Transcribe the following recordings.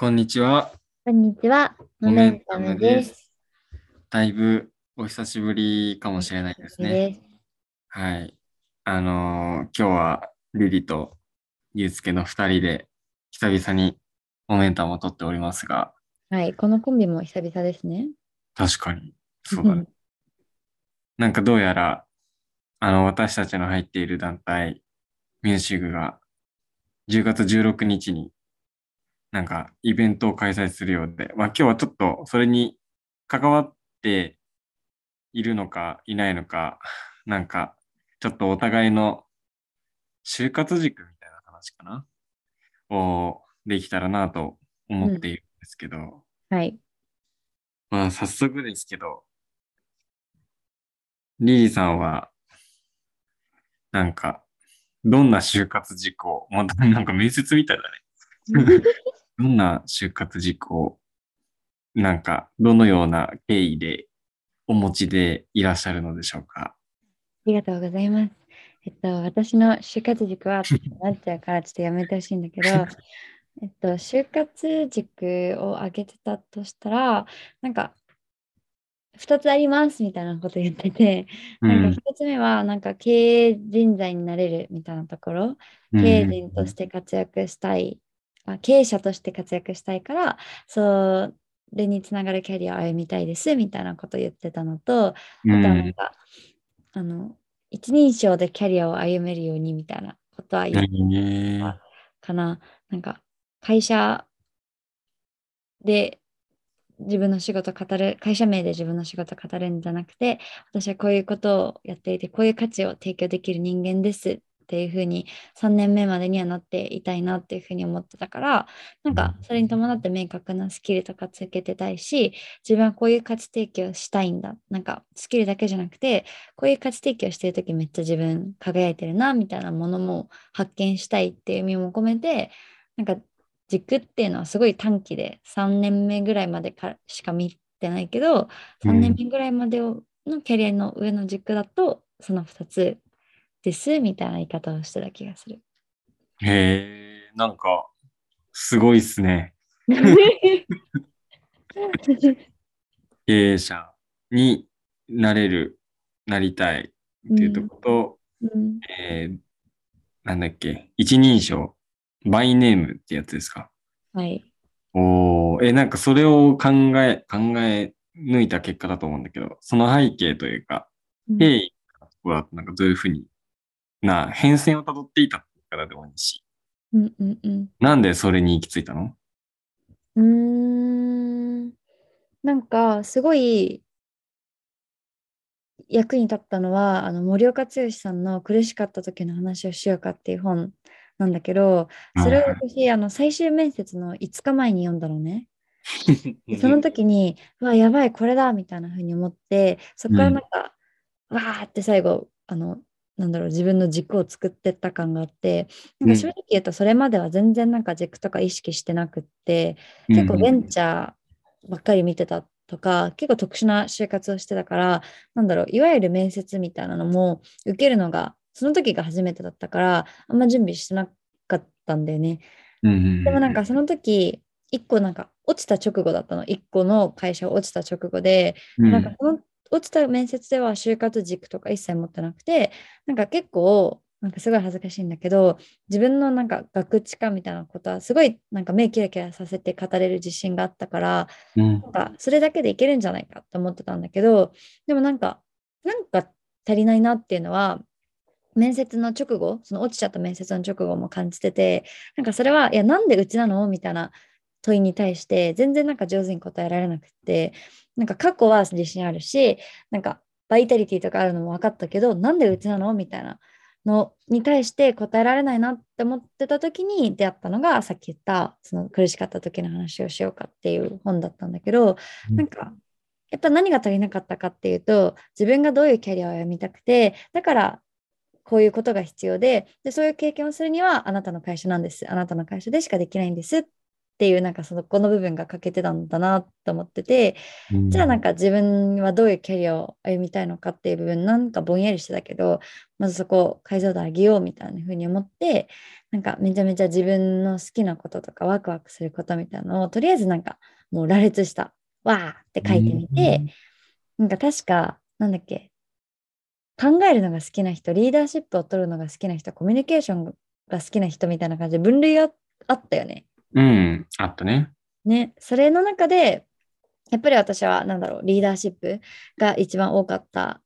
こんにちは。こんにちは。モメンタムです。だいぶお久しぶりかもしれないですね。はい。あのー今日はリリとユうスケの二人で久々にモメンタムを取っておりますが、はい、このコンビも久々ですね。確かに、そうだね。なんかどうやら、あの、私たちの入っている団体、ミューシグが10月16日になんかイベントを開催するようで、まあ今日はちょっとそれに関わっているのかいないのか、なんかちょっとお互いの就活軸みたいな話かなをできたらなと思っているんですけど、はい。まあ早速ですけど、リリーさんは、なんか、どんな就活軸を、まあ、なんか面接みたいだね。どんな就活軸を、なんか、どのような経緯でお持ちでいらっしゃるのでしょうか？ありがとうございます。えっと、私の就活軸は なっちゃうからちょっとやめてほしいんだけど、えっと、就活軸を上げてたとしたら、なんか、2つありますみたいなこと言ってて、なんか1つ目は、なんか経営人材になれるみたいなところ、経営人として活躍したい、あ経営者として活躍したいから、それにつながるキャリアを歩みたいですみたいなことを言ってたのと、あとはなんか、あの、一人称でキャリアを歩めるようにみたいなことは言ってたかな。なんか、会社で自分の仕事語る、会社名で自分の仕事語るんじゃなくて、私はこういうことをやっていて、こういう価値を提供できる人間ですっていうふうに3年目までにはなっていたいなっていうふうに思ってたから、なんかそれに伴って明確なスキルとかつけてたいし、自分はこういう価値提供したいんだ。なんかスキルだけじゃなくて、こういう価値提供してるときめっちゃ自分輝いてるなみたいなものも発見したいっていう意味も込めて、なんか軸っていうのはすごい短期で3年目ぐらいまでかしか見てないけど、3年目ぐらいまでをのキャリアの上の軸だとその2つですみたいな言い方をしてた気がする。へえ、なんか、すごいっすね。経営者になれる、なりたいっていうとこと、うん、えーなんだっけ、一人称、バイネームってやつですか？はい。おー、え、なんかそれを考え、考え抜いた結果だと思うんだけど、その背景というか、うん経緯はなんかどういうふうにな、変遷をたどっていたからでもいいし、うんうんうん。なんでそれに行き着いたの？うーん。なんかすごい役に立ったのはあの森岡剛さんの「苦しかった時の話をしようか」っていう本なんだけどそれを私あの最終面接の5日前に読んだのね。で その時に「うわやばいこれだ」みたいな風に思ってそこからなんか、わーって最後あのなんだろう自分の軸を作ってった感があってなんか正直言うとそれまでは全然なんか軸とか意識してなくって結構ベンチャーばっかり見てたとか結構特殊な就活をしてたからなんだろういわゆる面接みたいなのも受けるのがその時が初めてだったからあんま準備してなかったんだよね。うんうん。でもなんかその時一個なんか落ちた直後だったの。一個の会社落ちた直後で、うん。なんかその落ちた面接では就活軸とか一切持ってなくてなんか結構なんかすごい恥ずかしいんだけど自分のなんか学知化みたいなことはすごいなんか目キラキラさせて語れる自信があったからうん。なんかそれだけでいけるんじゃないかって思ってたんだけどでもなんかなんか足りないなっていうのは面接の直後その落ちちゃった面接の直後も感じててなんかそれはいやなんでうちなのみたいな問いに対して全然なんか上手に答えられなくてなんか過去は自信あるしなんかバイタリティとかあるのも分かったけどなんでうちなのみたいなのに対して答えられないなって思ってた時に出会ったのがさっき言ったその苦しかった時の話をしようかっていう本だったんだけど、うん。なんかやっぱ何が足りなかったかっていうと自分がどういうキャリアを読みたくてだからこういうことが必要ででそういう経験をするにはあなたの会社なんです。あなたの会社でしかできないんですっっていうなんかそのこの部分が欠けてたんだなと思ってて、じゃあなんか自分はどういうキャリアを歩みたいのかっていう部分なんかぼんやりしてたけどまずそこを解像度上げようみたいな風に思ってなんかめちゃめちゃ自分の好きなこととかワクワクすることみたいなのをとりあえずなんかもう羅列した。わーって書いてみて、なんか確かなんだっけ考えるのが好きな人リーダーシップを取るのが好きな人コミュニケーションが好きな人みたいな感じで分類があったよね。うん、あったね。ね、それの中で、やっぱり私は、なんだろう、リーダーシップが一番多かったっ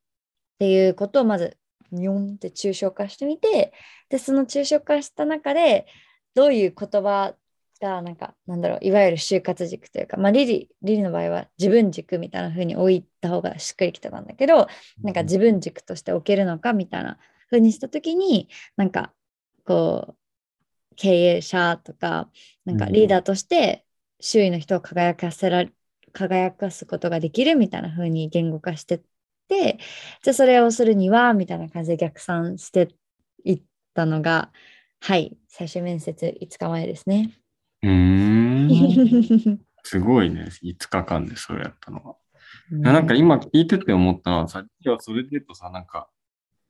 ていうことをまず、ニョンって抽象化してみて、で、その抽象化した中で、どういう言葉が、なんか、なんだろう、いわゆる就活軸というか、まあ、リリ、リリの場合は自分軸みたいな風に置いた方がしっくりきてたんだけど、なんか自分軸として置けるのかみたいな風にしたときに、なんか、こう、経営者とか、なんかリーダーとして周囲の人を輝かせら輝かすことができるみたいな風に言語化してって、じゃあそれをするにはみたいな感じで逆算していったのが、はい、最終面接5日前ですね。うーん。すごいね。5日間でそれやったのは。なんか今聞いてて思ったのは、さっきはそれで言うとさ、なんか、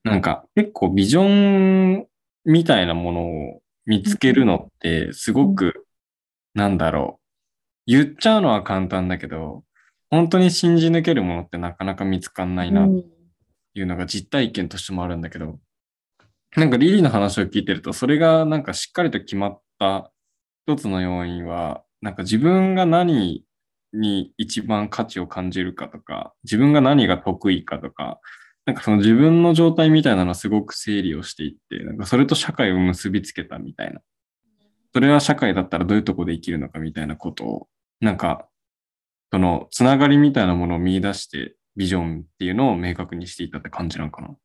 なんか結構ビジョンみたいなものを見つけるのってすごく、なんだろう。言っちゃうのは簡単だけど、本当に信じ抜けるものってなかなか見つかんないなっていうのが実体験としてもあるんだけど、なんかリリーの話を聞いてると、それがなんかしっかりと決まった一つの要因は、なんか自分が何に一番価値を感じるかとか、自分が何が得意かとか、なんかその自分の状態みたいなのをすごく整理をしていって、なんかそれと社会を結びつけたみたいな。それは社会だったらどういうとこで生きるのかみたいなことを、なんか、そのつながりみたいなものを見出して、ビジョンっていうのを明確にしていたって感じなのかな。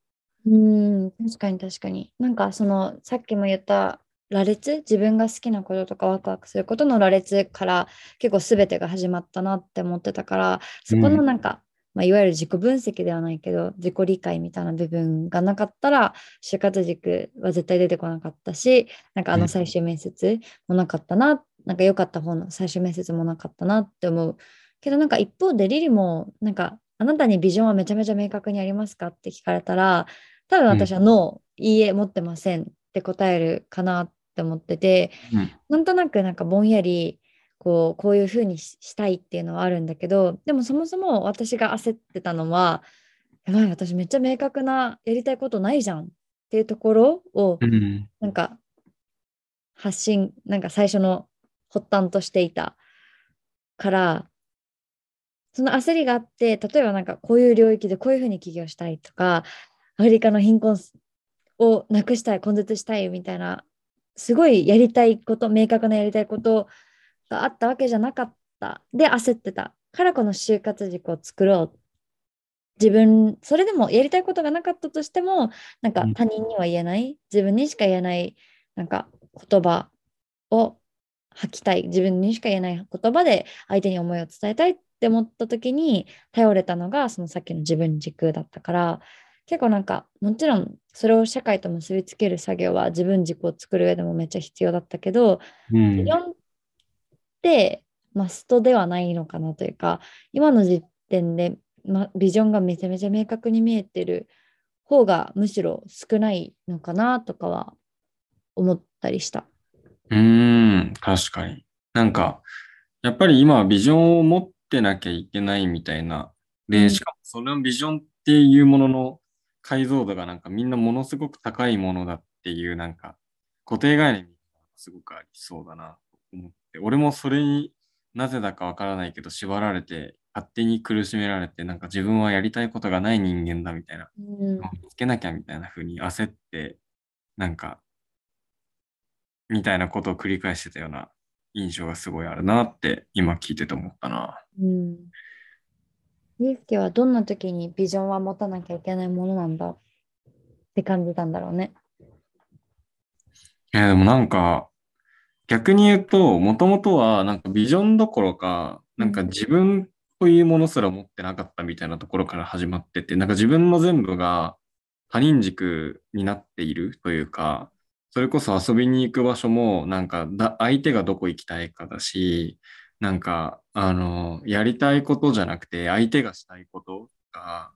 うん、確かに確かに。なんかそのさっきも言った羅列、自分が好きなこととかワクワクすることの羅列から結構全てが始まったなって思ってたから、そこのなんか、まあ、いわゆる自己分析ではないけど、自己理解みたいな部分がなかったら、就活軸は絶対出てこなかったし、なんかあの最終面接もなかったな、なんか良かった方の最終面接もなかったなって思う。けどなんか一方でリリもなんかあなたにビジョンはめちゃめちゃ明確にありますかって聞かれたら多分私はノー、いいえ持ってませんって答えるかなって思ってて、うん。なんとなくなんかぼんやりこうこういうふうにししたいっていうのはあるんだけどでもそもそも私が焦ってたのはやばい私めっちゃ明確なやりたいことないじゃんっていうところをうん。なんか発信なんか最初の発端としていたからその焦りがあって例えばなんかこういう領域でこういうふうに起業したいとかアフリカの貧困をなくしたい根絶したいみたいなすごいやりたいこと明確なやりたいことがあったわけじゃなかった。で焦ってた。からこの就活軸を作ろう。自分それでもやりたいことがなかったとしてもなんかうん。他人には言えない。自分にしか言えないなんか言葉を吐きたい。自分にしか言えない言葉で相手に思いを伝えたいって思った時に頼れたのがそのさっきの自分軸だったから。結構なんかもちろんそれを社会と結びつける作業は自分軸を作る上でもめっちゃ必要だったけどうんってマストではないのかなというか今の時点で、ま、ビジョンがめちゃめちゃ明確に見えてる方がむしろ少ないのかなとかは思ったりした。うーん、確かに。なんか、やっぱり今はビジョンを持ってなきゃいけないみたいな。で、うんしかもそのビジョンっていうものの解像度がなんかみんなものすごく高いものだっていうなんか固定概念がすごくありそうだなと思って、俺もそれになぜだかわからないけど縛られて、勝手に苦しめられて、なんか自分はやりたいことがない人間だみたいな。うん見つけなきゃみたいな風に焦って、なんか、みたいなことを繰り返してたような印象がすごいあるなって今聞いてて思ったな。うん。ユースケはどんな時にビジョンは持たなきゃいけないものなんだ？って感じたんだろうね。いや、でもなんか、逆に言うと、もともとはなんかビジョンどころか、なんか自分というものすら持ってなかったみたいなところから始まってて、なんか自分の全部が他人軸になっているというか、それこそ遊びに行く場所も、なんかだ、相手がどこ行きたいかだし、なんか、あの、やりたいことじゃなくて、相手がしたいことが、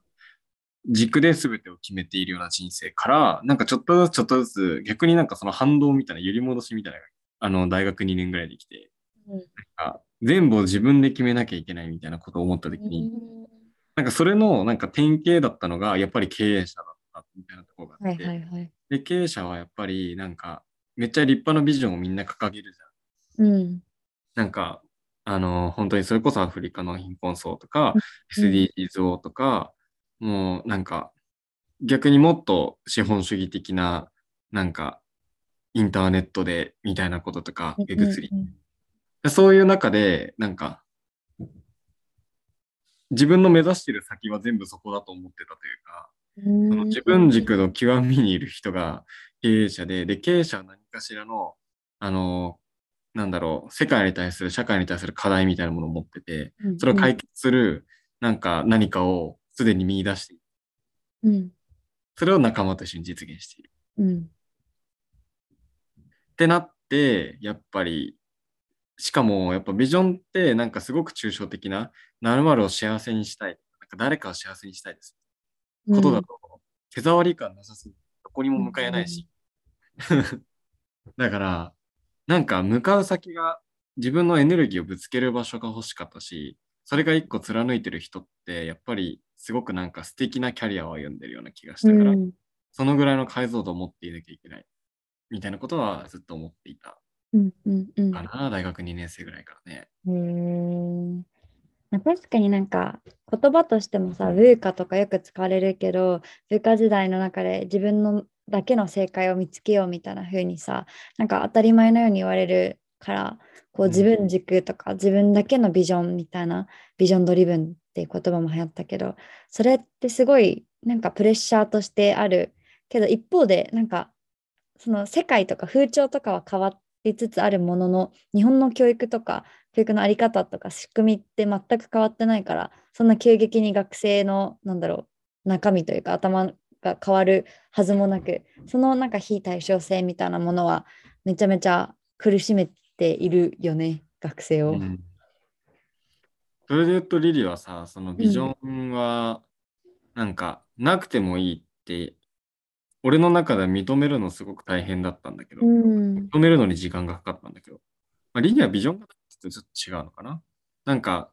軸で全てを決めているような人生から、なんかちょっとずつちょっとずつ、逆になんかその反動みたいな、揺り戻しみたいなのが、あの、大学2年ぐらいできて、うんあ全部を自分で決めなきゃいけないみたいなことを思った時に、なんかそれのなんか典型だったのが、やっぱり経営者だったみたいなところがあはいって、はいはい。で、経営者はやっぱりなんか、めっちゃ立派なビジョンをみんな掲げるじゃん。うん。なんか、あの、本当にそれこそアフリカの貧困層とか、うん SDGs をとか、もうなんか、逆にもっと資本主義的な、なんか、インターネットでみたいなこととか、Web3 でそういう中で、なんか、自分の目指してる先は全部そこだと思ってたというか、うんその自分軸の極みにいる人が経営者で、で、経営者は何かしらの、あの、なんだろう、世界に対する、社会に対する課題みたいなものを持ってて、うんそれを解決する、なんか何かをすでに見出している。うん。それを仲間と一緒に実現している。うん。ってなって、やっぱり、しかも、やっぱビジョンってなんかすごく抽象的な、〇〇を幸せにしたい。なんか誰かを幸せにしたいです。ことだと、手触り感なさすぎて、どこにも向かえないし。だから、なんか向かう先が自分のエネルギーをぶつける場所が欲しかったし、それが一個貫いてる人って、やっぱりすごくなんか素敵なキャリアを歩んでるような気がしたから、うんそのぐらいの解像度を持っていなきゃいけない。みたいなことはずっと思っていたうんうんうん。かな、大学2年生ぐらいからね。へー。まあ確かになんか言葉としてもさ、ブーカとかよく使われるけど、ブーカ時代の中で自分のだけの正解を見つけようみたいな風にさ、なんか当たり前のように言われるから、こううん。自分軸とか自分だけのビジョンみたいな、ビジョンドリブンっていう言葉も流行ったけど、それってすごいなんかプレッシャーとしてあるけど、一方でなんかその世界とか風潮とかは変わりつつあるものの、日本の教育とか教育のあり方とか仕組みって全く変わってないから、そんな急激に学生の、なんだろう、中身というか頭が変わるはずもなく、そのなんか非対称性みたいなものはめちゃめちゃ苦しめているよね、学生を。うんそれで言うとリリはさ、そのビジョンはなんかなくてもいいって、俺の中では認めるのすごく大変だったんだけど、うん。認めるのに時間がかかったんだけど、まあ、リリはビジョンがちょっと違うのかな？なんか、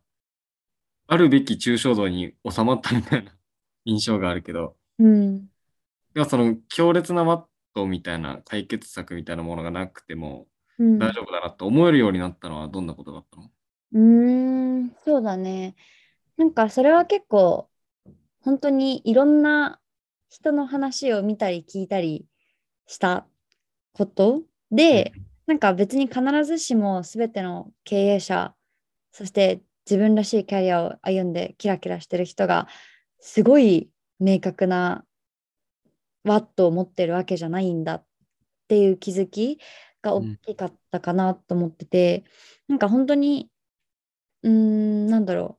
あるべき抽象度に収まったみたいな 印象があるけど、うん。でもその強烈なマットみたいな解決策みたいなものがなくてもうん大丈夫だなと思えるようになったのはどんなことだったの？うーん、そうだね。なんかそれは結構本当にいろんな人の話を見たり聞いたりしたことで、なんか別に必ずしも全ての経営者、そして自分らしいキャリアを歩んでキラキラしてる人がすごい明確なワットを持ってるわけじゃないんだっていう気づきが大きかったかなと思ってて、なんか本当にうーん、なんだろ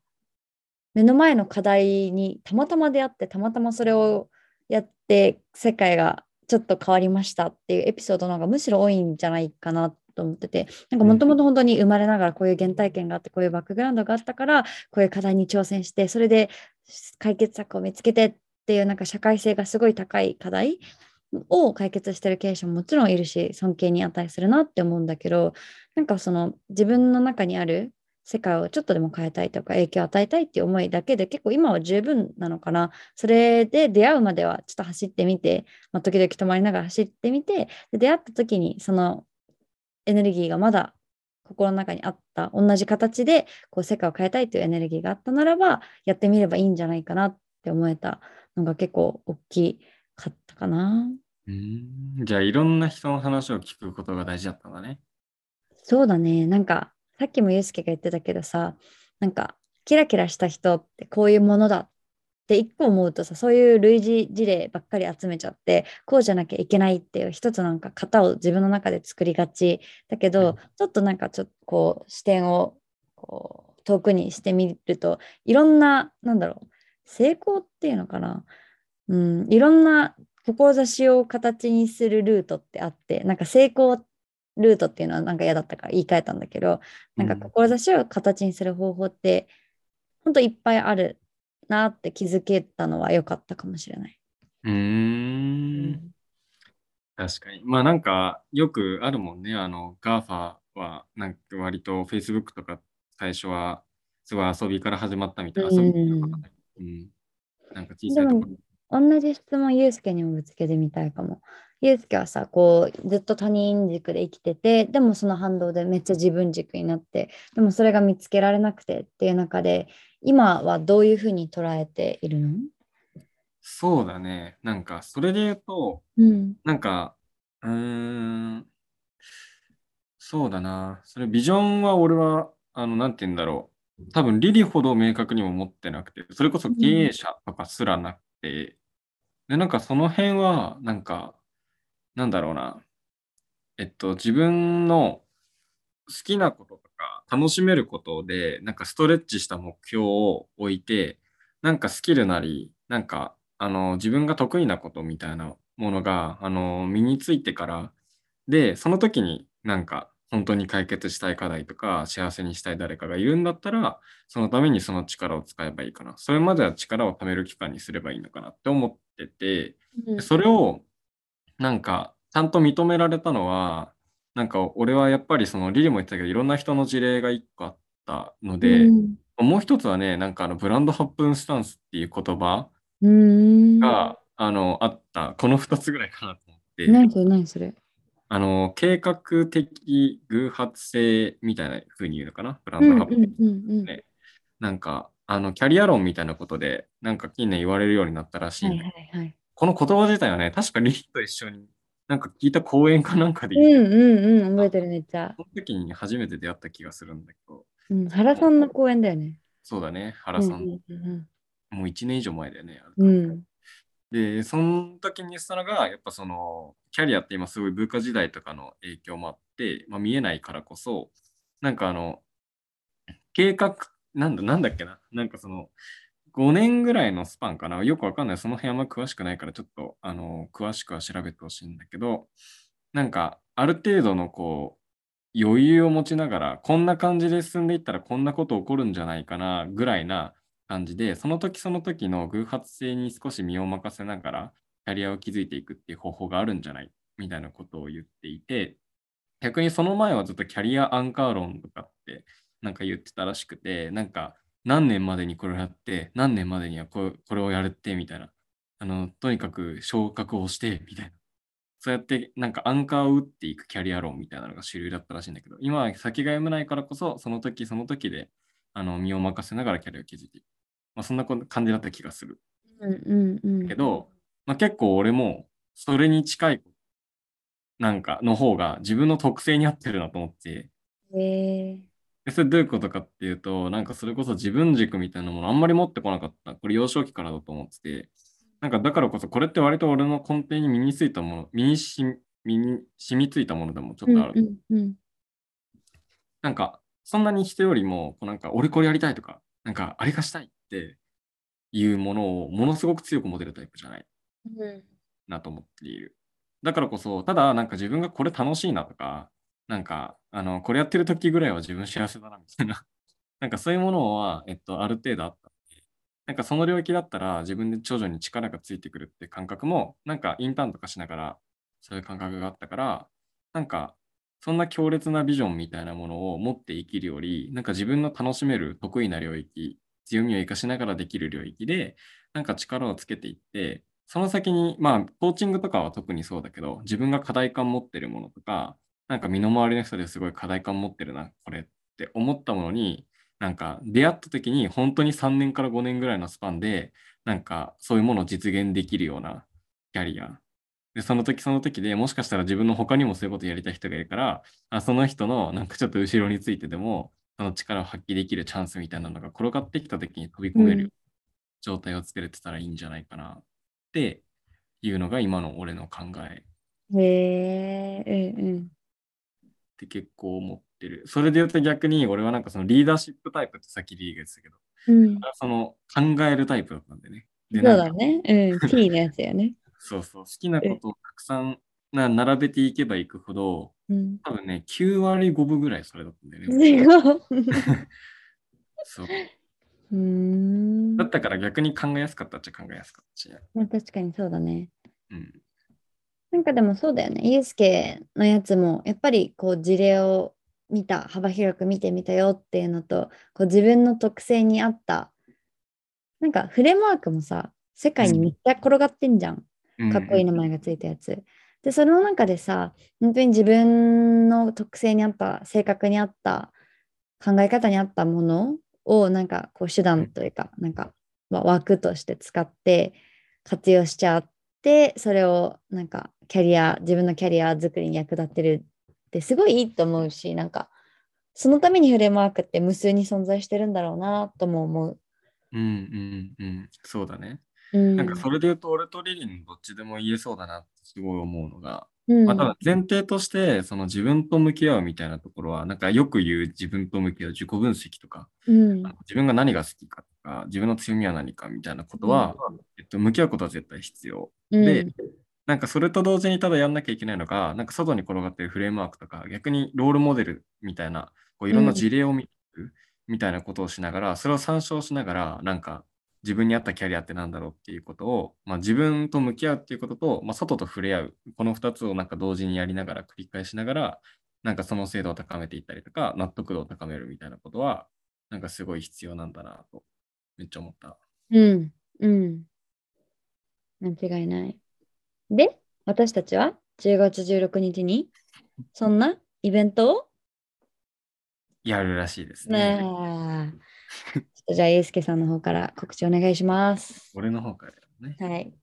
う。目の前の課題にたまたま出会って、たまたまそれをやって、世界がちょっと変わりましたっていうエピソードの方がむしろ多いんじゃないかなと思ってて、なんかもともと本当に生まれながらこういう原体験があって、こういうバックグラウンドがあったから、こういう課題に挑戦して、それで解決策を見つけてっていう、なんか社会性がすごい高い課題を解決してる経営者ももちろんいるし、尊敬に値するなって思うんだけど、なんかその自分の中にある世界をちょっとでも変えたいとか影響を与えたいっていう思いだけで結構今は十分なのかな。それで出会うまではちょっと走ってみて、まあ、時々止まりながら走ってみて、で出会った時にそのエネルギーがまだ心の中にあった同じ形でこう世界を変えたいというエネルギーがあったならばやってみればいいんじゃないかなって思えたのが結構大きかったかな。うーんじゃあいろんな人の話を聞くことが大事だったんだね。そうだね。なんか、さっきもユうスケが言ってたけどさ、なんか、キラキラした人ってこういうものだって一個思うとさ、そういう類似事例ばっかり集めちゃって、こうじゃなきゃいけないっていう一つなんか型を自分の中で作りがちだけうんど、ちょっとなんかちょっとこう視点をこう遠くにしてみると、いろんな、なんだろう、成功っていうのかな。うん、いろんな志を形にするルートってあって、なんか成功ルートっていうのはなんか嫌だったから言い換えたんだけど、なんか志を形にする方法って、ほんといっぱいあるなって気づけたのは良かったかもしれない。うーん。確かに。まあなんかよくあるもんね。あの、GAFA はなんか割と Facebook とか最初はすごい遊びから始まったみたいな。遊びとかねうん。なんか小さいところ。同じ質問、ゆうすけにもぶつけてみたいかも。ゆうすけはさ、こう、ずっと他人軸で生きてて、でもその反動でめっちゃ自分軸になって、でもそれが見つけられなくてっていう中で、今はどういうふうに捉えているの？そうだね。なんかそれで言うと、うん。なんか、うーん、そうだな。それビジョンは俺は、あの、なんて言うんだろう。多分リリほど明確にも持ってなくて、それこそ経営者とかすらなくて、で、なんかその辺は、なんか、なんだろうな。えっと、自分の好きなこととか楽しめることで、なんかストレッチした目標を置いて、なんかスキルなり、なんか、あの、自分が得意なことみたいなものが、あの、身についてから、で、その時になんか、本当に解決したい課題とか、幸せにしたい誰かがいるんだったら、そのためにその力を使えばいいかな。それまでは力を貯める期間にすればいいのかなって思ってて、でそれを、なんか、ちゃんと認められたのは、なんか、俺はやっぱりその、リリも言ってたけど、いろんな人の事例が一個あったので、うん。もう一つはね、なんかあの、ブランド発奮スタンスっていう言葉うん。が、あの、あった、この二つぐらいかなと思って、何それ何それ？あの、計画的偶発性みたいな風に言うのかな、ブランド発奮。うんうん。ねなんか、あの、キャリア論みたいなことで、なんか近年言われるようになったらしいんはいだけどはいはい。この言葉自体はね、確かリリと一緒に、なんか聞いた講演かなんかでう言って、んうんうん、覚えてるめっちゃ。その時に初めて出会った気がするんだけど、うん、原さんの公演だよね。そうだね、原さん、うんうんもう1年以上前だよね。うんうん。で、その時に言ってたのが、やっぱその、キャリアって今すごい文化時代とかの影響もあって、まあ、見えないからこそ、なんかあの、計画、なんだ、なんだっけな、なんかその、5年ぐらいのスパンかな、よくわかんない、その辺あんま詳しくないから、ちょっと、あの、詳しくは調べてほしいんだけど、なんか、ある程度のこう、余裕を持ちながら、こんな感じで進んでいったらこんなこと起こるんじゃないかな、ぐらいな感じで、その時その時の偶発性に少し身を任せながら、キャリアを築いていくっていう方法があるんじゃない？みたいなことを言っていて、逆にその前はずっとキャリアアンカー論とかってなんか言ってたらしくて、なんか何年までにこれをやって、何年までにはここれをやるってみたいな。あの、とにかく昇格をしてみたいな。そうやってなんかアンカーを打っていくキャリア論みたいなのが主流だったらしいんだけど、今は先が読めないからこそ、その時その時であの身を任せながらキャリアを築いていく。まあ、そんなこ感じだった気がする。うんうんうん。けど、まあ、結構俺もそれに近いなんかの方が自分の特性に合ってるなと思って、へえでそれどういうことかっていうと、なんかそれこそ自分軸みたいなものあんまり持ってこなかった。これ幼少期からだと思ってて、なんかだからこそこれって割と俺の根底に身についたもの、身にし身に染みついたものでもちょっとある。うんうんうん。なんかそんなに人よりも、こうなんか俺これやりたいとか、なんかあれがしたいっていうものをものすごく強く持てるタイプじゃない。なと思っている。だからこそ、ただなんか自分がこれ楽しいなとか、なんか、あの、これやってる時ぐらいは自分幸せだなみたいな、なんかそういうものは、えっと、ある程度あった。なんかその領域だったら自分で徐々に力がついてくるって感覚も、なんかインターンとかしながらそういう感覚があったから、なんかそんな強烈なビジョンみたいなものを持って生きるより、なんか自分の楽しめる得意な領域、強みを生かしながらできる領域で、なんか力をつけていって、その先に、まあ、コーチングとかは特にそうだけど、自分が課題感持ってるものとか、なんか身の回りの人ですごい課題感持ってるな、これって思ったものに、なんか出会った時に本当に3年から5年ぐらいのスパンで、なんかそういうものを実現できるようなキャリア。で、その時その時でもしかしたら自分の他にもそういうことやりたい人がいるから、あその人のなんかちょっと後ろについてでも、その力を発揮できるチャンスみたいなのが転がってきた時に飛び込める状態を作れてたらいいんじゃないかなっていうのが今の俺の考えへえ、うんうん。って結構思ってる。それで言うと逆に俺はなんかそのリーダーシップタイプってさっきリーが言ってたけど、うん、その考えるタイプだったんでね。で、そうだね。うん、T のやつやね。そうそう。好きなことをたくさんな並べていけばいくほど、うん。多分ね、9割5分ぐらいそれだったんだよすね。ごい。そう。うーん。だったから逆に考えやすかったっちゃ考えやすかったし。まあ確かにそうだね。うん。なんかでもそうだよね。ユースケのやつも、やっぱりこう事例を見た、幅広く見てみたよっていうのと、こう自分の特性に合った、なんかフレームワークもさ、世界にめっちゃ転がってんじゃん。かっこいい名前がついたやつ。で、その中でさ、本当に自分の特性に合った、性格に合った、考え方に合ったものを、なんかこう手段というか、なんかわ枠として使って活用しちゃって、それをなんかキャリア、自分のキャリア作りに役立ってるってすごいいいと思うし、なんかそのためにフレームワークって無数に存在してるんだろうなとも思う。うんうんうん。そうだね。うん。なんかそれで言うと、俺とリリンどっちでも言えそうだなってすごい思うのが、うん、まあ、ただ前提として、その自分と向き合うみたいなところは、なんかよく言う自分と向き合う自己分析とか、うん。自分が何が好きかとか、自分の強みは何かみたいなことは、えっと、向き合うことは絶対必要。うん。で、なんかそれと同時にただやんなきゃいけないのが、なんか外に転がってるフレームワークとか、逆にロールモデルみたいな、こういろんな事例を見るみたいなことをしながら、それを参照しながら、なんか自分に合ったキャリアってなんだろうっていうことを、まあ、自分と向き合うっていうことと、まあ、外と触れ合う、この2つをなんか同時にやりながら繰り返しながら、なんかその精度を高めていったりとか、納得度を高めるみたいなことは、なんかすごい必要なんだなと、めっちゃ思った。うん。うん。間違いない。で、私たちは10月16日にそんなイベントを？やるらしいですねね。とじゃあ、ゆうすけさんの方から告知お願いします。俺の方からね。はい。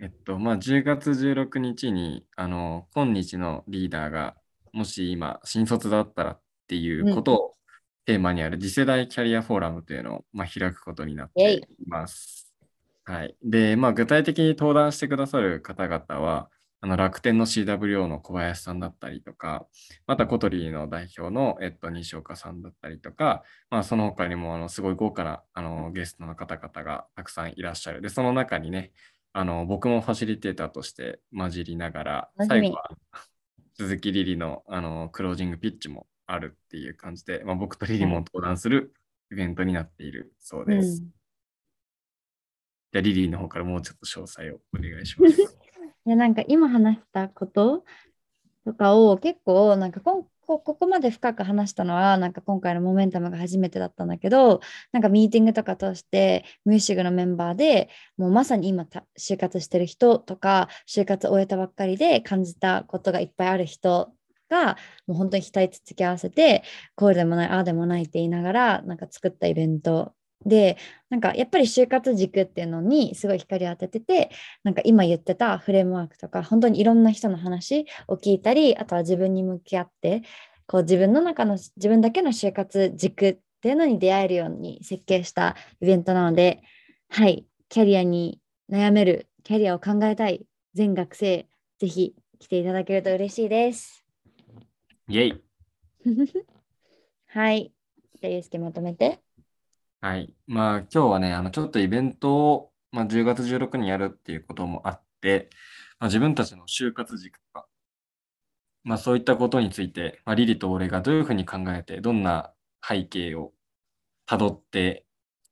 えっと、まあ、10月16日に、あの、今日のリーダーが、もし今、新卒だったらっていうことをテーマにある次世代キャリアフォーラムというのを、まあ、開くことになっています。はい。で、まあ、具体的に登壇してくださる方々は、あの楽天の CWO の小林さんだったりとか、またコトリーの代表の、えっと、西岡さんだったりとか、まあ、その他にもあのすごい豪華なあのゲストの方々がたくさんいらっしゃる。で、その中にね、あの僕もファシリテーターとして混じりながら、最後は 鈴木リリのあのクロージングピッチもあるっていう感じで、まあ、僕とリリも登壇するイベントになっているそううです。ん。じゃあ、リリーの方からもうちょっと詳細をお願いします。いや、なんか今話したこととかを結構、なんかこここまで深く話したのは、なんか今回のモメンタムが初めてだったんだけど、なんかミーティングとか通して、ミューシグのメンバーでもうまさに今就活してる人とか、就活終えたばっかりで感じたことがいっぱいある人が、もう本当に額つつき合わせて、こうでもない、ああでもないって言いながら、なんか作ったイベントで、なんかやっぱり就活軸っていうのにすごい光を当ててて、なんか今言ってたフレームワークとか、本当にいろんな人の話を聞いたり、あとは自分に向き合って、こう自分の中の自分だけの就活軸っていうのに出会えるように設計したイベントなので、はい、キャリアに悩める、キャリアを考えたい全学生、ぜひ来ていただけると嬉しいです。イェイ はい。じゃあ、ゆうすけまとめて。はい。まあ今日はね、あのちょっとイベントを、まあ、10月16日にやるっていうこともあって、まあ、自分たちの就活軸とか、まあそういったことについて、まあ、リリと俺がどういうふうに考えて、どんな背景をたどって、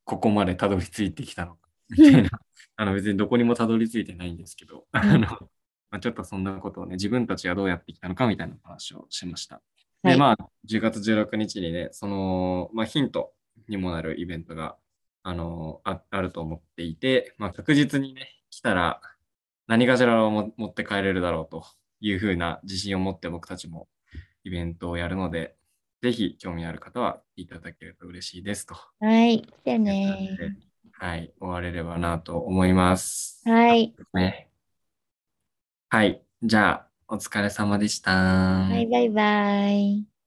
ここまでたどり着いてきたのか、みたいな。あの別にどこにもたどり着いてないんですけど、あの、まあ、ちょっとそんなことをね、自分たちがどうやってきたのかみたいな話をしました。で、はいまあ、10月16日にね、その、まあ、ヒントにもなるイベントが、あの、ああると思っていて、まあ、確実にね、来たら何かしらをも持って帰れるだろうというふうな自信を持って僕たちもイベントをやるので、ぜひ興味ある方は来ていただけると嬉しいですと。はい。来てね。はい、終われればなと思います。はい。ね。はい、じゃあ、お疲れ様でした。はい、バイバイ。